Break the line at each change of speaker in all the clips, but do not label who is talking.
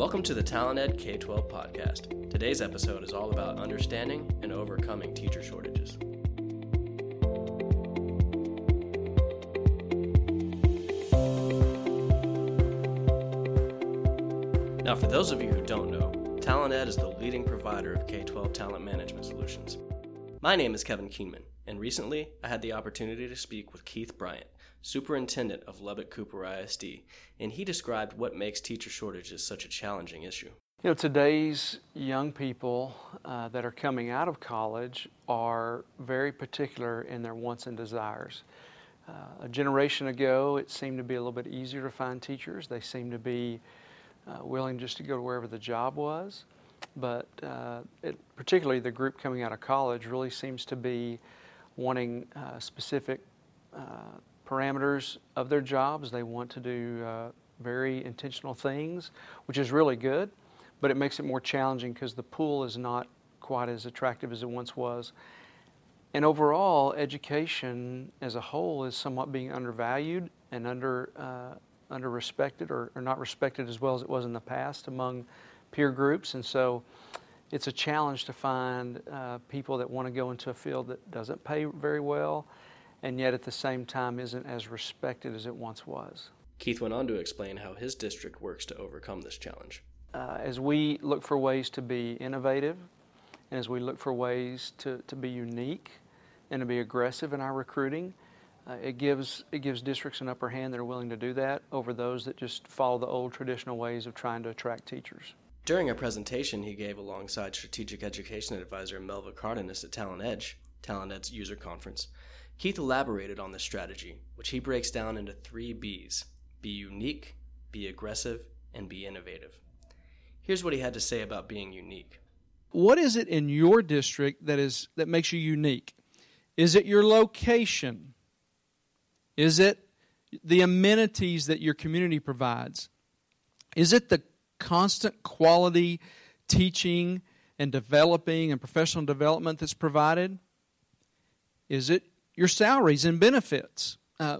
Welcome to the Talent Ed K 12 podcast. Today's episode is all about understanding and overcoming teacher shortages. Now, for those of you who don't know, Talent Ed is the leading provider of K 12 talent management solutions. My name is Kevin Keenman, and recently I had the opportunity to speak with Keith Bryant, superintendent of Lubbock Cooper ISD, and he described what makes teacher shortages such a challenging issue.
You know, today's young people uh, that are coming out of college are very particular in their wants and desires. Uh, a generation ago, it seemed to be a little bit easier to find teachers. They seemed to be uh, willing just to go to wherever the job was. But uh, it, particularly the group coming out of college really seems to be wanting uh, specific uh, parameters of their jobs. They want to do uh, very intentional things, which is really good, but it makes it more challenging because the pool is not quite as attractive as it once was. And overall, education as a whole is somewhat being undervalued and under uh, under respected or, or, not respected as well as it was in the past among peer groups. And so it's a challenge to find uh, people that want to go into a field that doesn't pay very well and yet at the same time isn't as respected as it once was.
Keith went on to explain how his district works to overcome this challenge.
Uh, as we look for ways to be innovative and as we look for ways to, to be unique and to be aggressive in our recruiting, uh, it gives it gives districts an upper hand that are willing to do that over those that just follow the old traditional ways of trying to attract teachers.
During a presentation he gave alongside Strategic Education Advisor Melva Cardenas at Talent Edge, Talent Ed's user conference, Keith elaborated on this strategy, which he breaks down into three B's be unique, be aggressive, and be innovative. Here's what he had to say about being unique.
What is it in your district that is that makes you unique? Is it your location? Is it the amenities that your community provides? Is it the constant quality teaching and developing and professional development that's provided? Is it your salaries and benefits. Uh,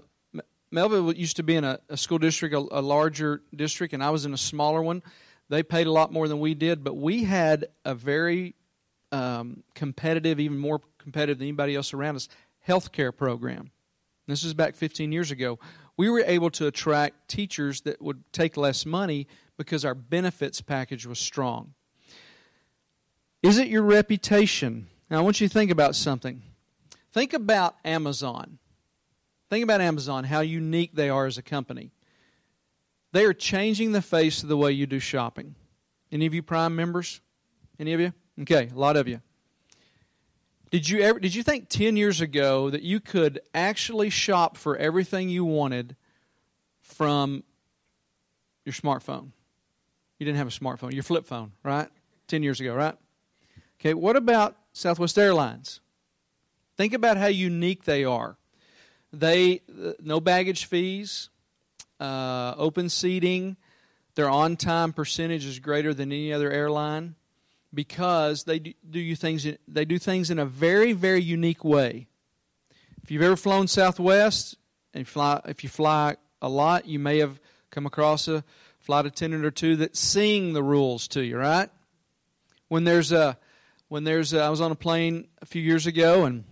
Melva used to be in a, a school district, a, a, larger district, and I was in a smaller one. They paid a lot more than we did, but we had a very um, competitive, even more competitive than anybody else around us, healthcare program. This was back 15 years ago. We were able to attract teachers that would take less money because our benefits package was strong. Is it your reputation? Now, I want you to think about something. Think about Amazon. Think about Amazon, how unique they are as a company. They are changing the face of the way you do shopping. Any of you Prime members? Any of you? Okay, a lot of you. Did you ever did you think 10 years ago that you could actually shop for everything you wanted from your smartphone? You didn't have a smartphone, your flip phone, right? 10 years ago, right? Okay, what about Southwest Airlines? Think about how unique they are. They no baggage fees, uh, open seating. Their on-time percentage is greater than any other airline because they do, do things. They do things in a very, very unique way. If you've ever flown Southwest and fly, if you fly a lot, you may have come across a flight attendant or two that sing the rules to you. Right? When there's a when there's a, I was on a plane a few years ago and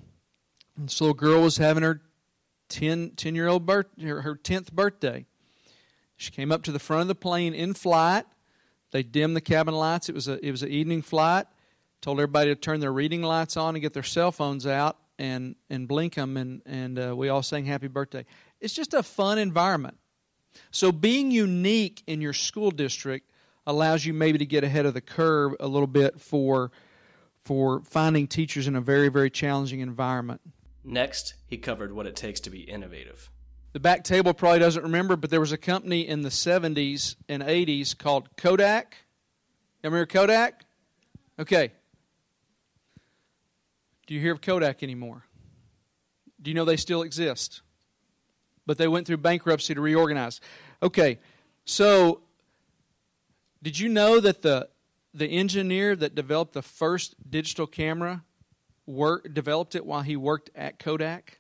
this little girl was having her 10, 10 year old birth, her 10th birthday. She came up to the front of the plane in flight. They dimmed the cabin lights. It was a it was an evening flight. Told everybody to turn their reading lights on and get their cell phones out and and blink them and and uh, we all sang happy birthday. It's just a fun environment. So being unique in your school district allows you maybe to get ahead of the curve a little bit for for finding teachers in a very very challenging environment.
Next, he covered what it takes to be innovative.
The back table probably doesn't remember, but there was a company in the 70s and 80s called Kodak. You remember Kodak? Okay. Do you hear of Kodak anymore? Do you know they still exist? But they went through bankruptcy to reorganize. Okay, so did you know that the the engineer that developed the first digital camera work, developed it while he worked at Kodak.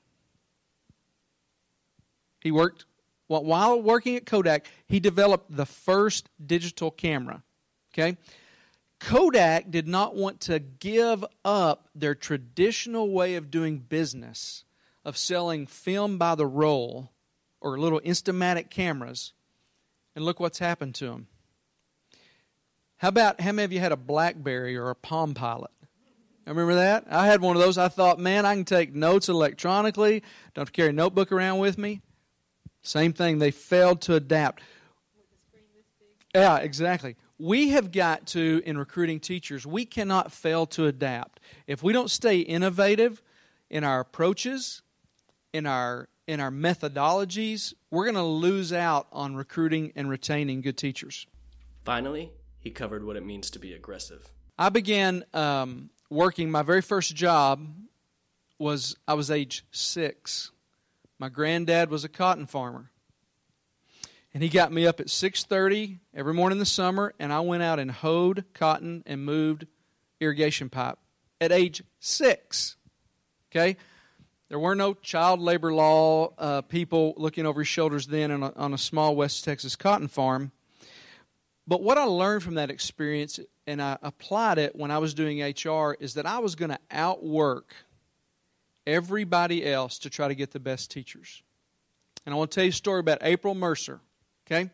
He worked while working at Kodak. He developed the first digital camera. Okay? Kodak did not want to give up their traditional way of doing business, of selling film by the roll or little Instamatic cameras. And look what's happened to them. How about how many of you had a Blackberry or a Palm Pilot? I remember that? I had one of those. I thought, man, I can take notes electronically. Don't have to carry a notebook around with me. Same thing. They failed to adapt. Yeah, exactly. We have got to, in recruiting teachers, we cannot fail to adapt. If we don't stay innovative in our approaches, in our in our methodologies, we're going to lose out on recruiting and retaining good teachers.
Finally, he covered what it means to be aggressive.
I began um, working. My very first job was I was age six. My granddad was a cotton farmer, and he got me up at six thirty every morning in the summer, and I went out and hoed cotton and moved irrigation pipe at age six. Okay, there were no child labor law uh, people looking over his shoulders then on a, on a small West Texas cotton farm. But what I learned from that experience, and I applied it when I was doing HR, is that I was going to outwork everybody else to try to get the best teachers. And I want to tell you a story about April Mercer. Okay?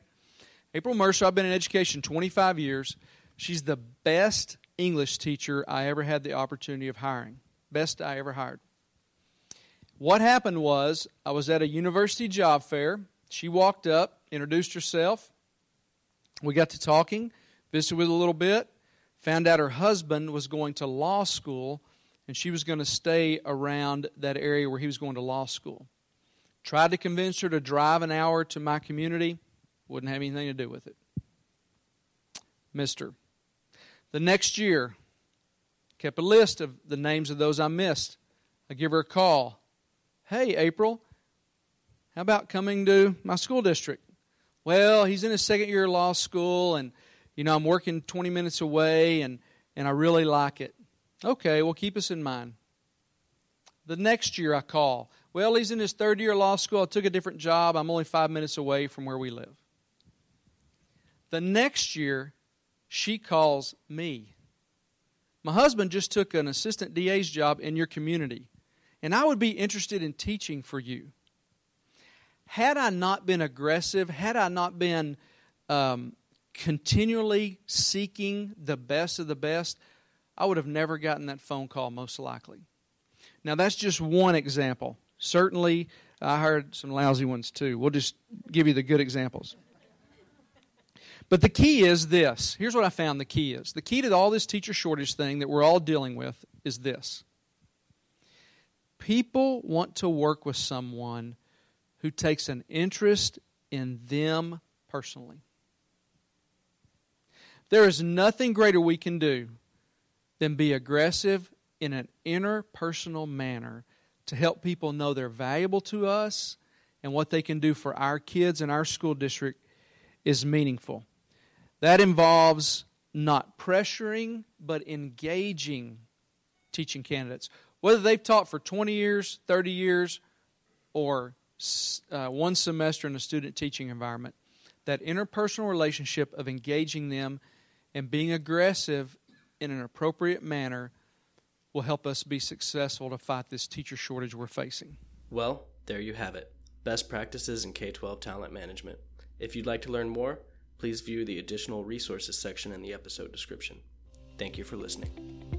April Mercer, I've been in education 25 years. She's the best English teacher I ever had the opportunity of hiring. Best I ever hired. What happened was, I was at a university job fair. She walked up, introduced herself. We got to talking, visited with a little bit, found out her husband was going to law school, and she was going to stay around that area where he was going to law school. Tried to convince her to drive an hour to my community, wouldn't have anything to do with it. Missed her. The next year, kept a list of the names of those I missed. I give her a call. Hey, April, how about coming to my school district? Well, he's in his second year of law school, and you know I'm working 20 minutes away, and and I really like it. Okay, well keep us in mind. The next year I call. Well, he's in his third year of law school. I took a different job. I'm only five minutes away from where we live. The next year, she calls me. My husband just took an assistant DA's job in your community and I would be interested in teaching for you. Had I not been aggressive, had I not been um, continually seeking the best of the best, I would have never gotten that phone call, most likely. Now, that's just one example. Certainly, I heard some lousy ones too. We'll just give you the good examples. But the key is this. Here's what I found the key is. The key to all this teacher shortage thing that we're all dealing with is this People want to work with someone who takes an interest in them personally. There is nothing greater we can do than be aggressive in an interpersonal manner to help people know they're valuable to us and what they can do for our kids and our school district is meaningful. That involves not pressuring, but engaging teaching candidates. Whether they've taught for 20 years, 30 years, or uh, one semester in a student teaching environment, that interpersonal relationship of engaging them and being aggressive in an appropriate manner will help us be successful to fight this teacher shortage we're facing.
Well, there you have it best practices in K 12 talent management. If you'd like to learn more, please view the additional resources section in the episode description. Thank you for listening.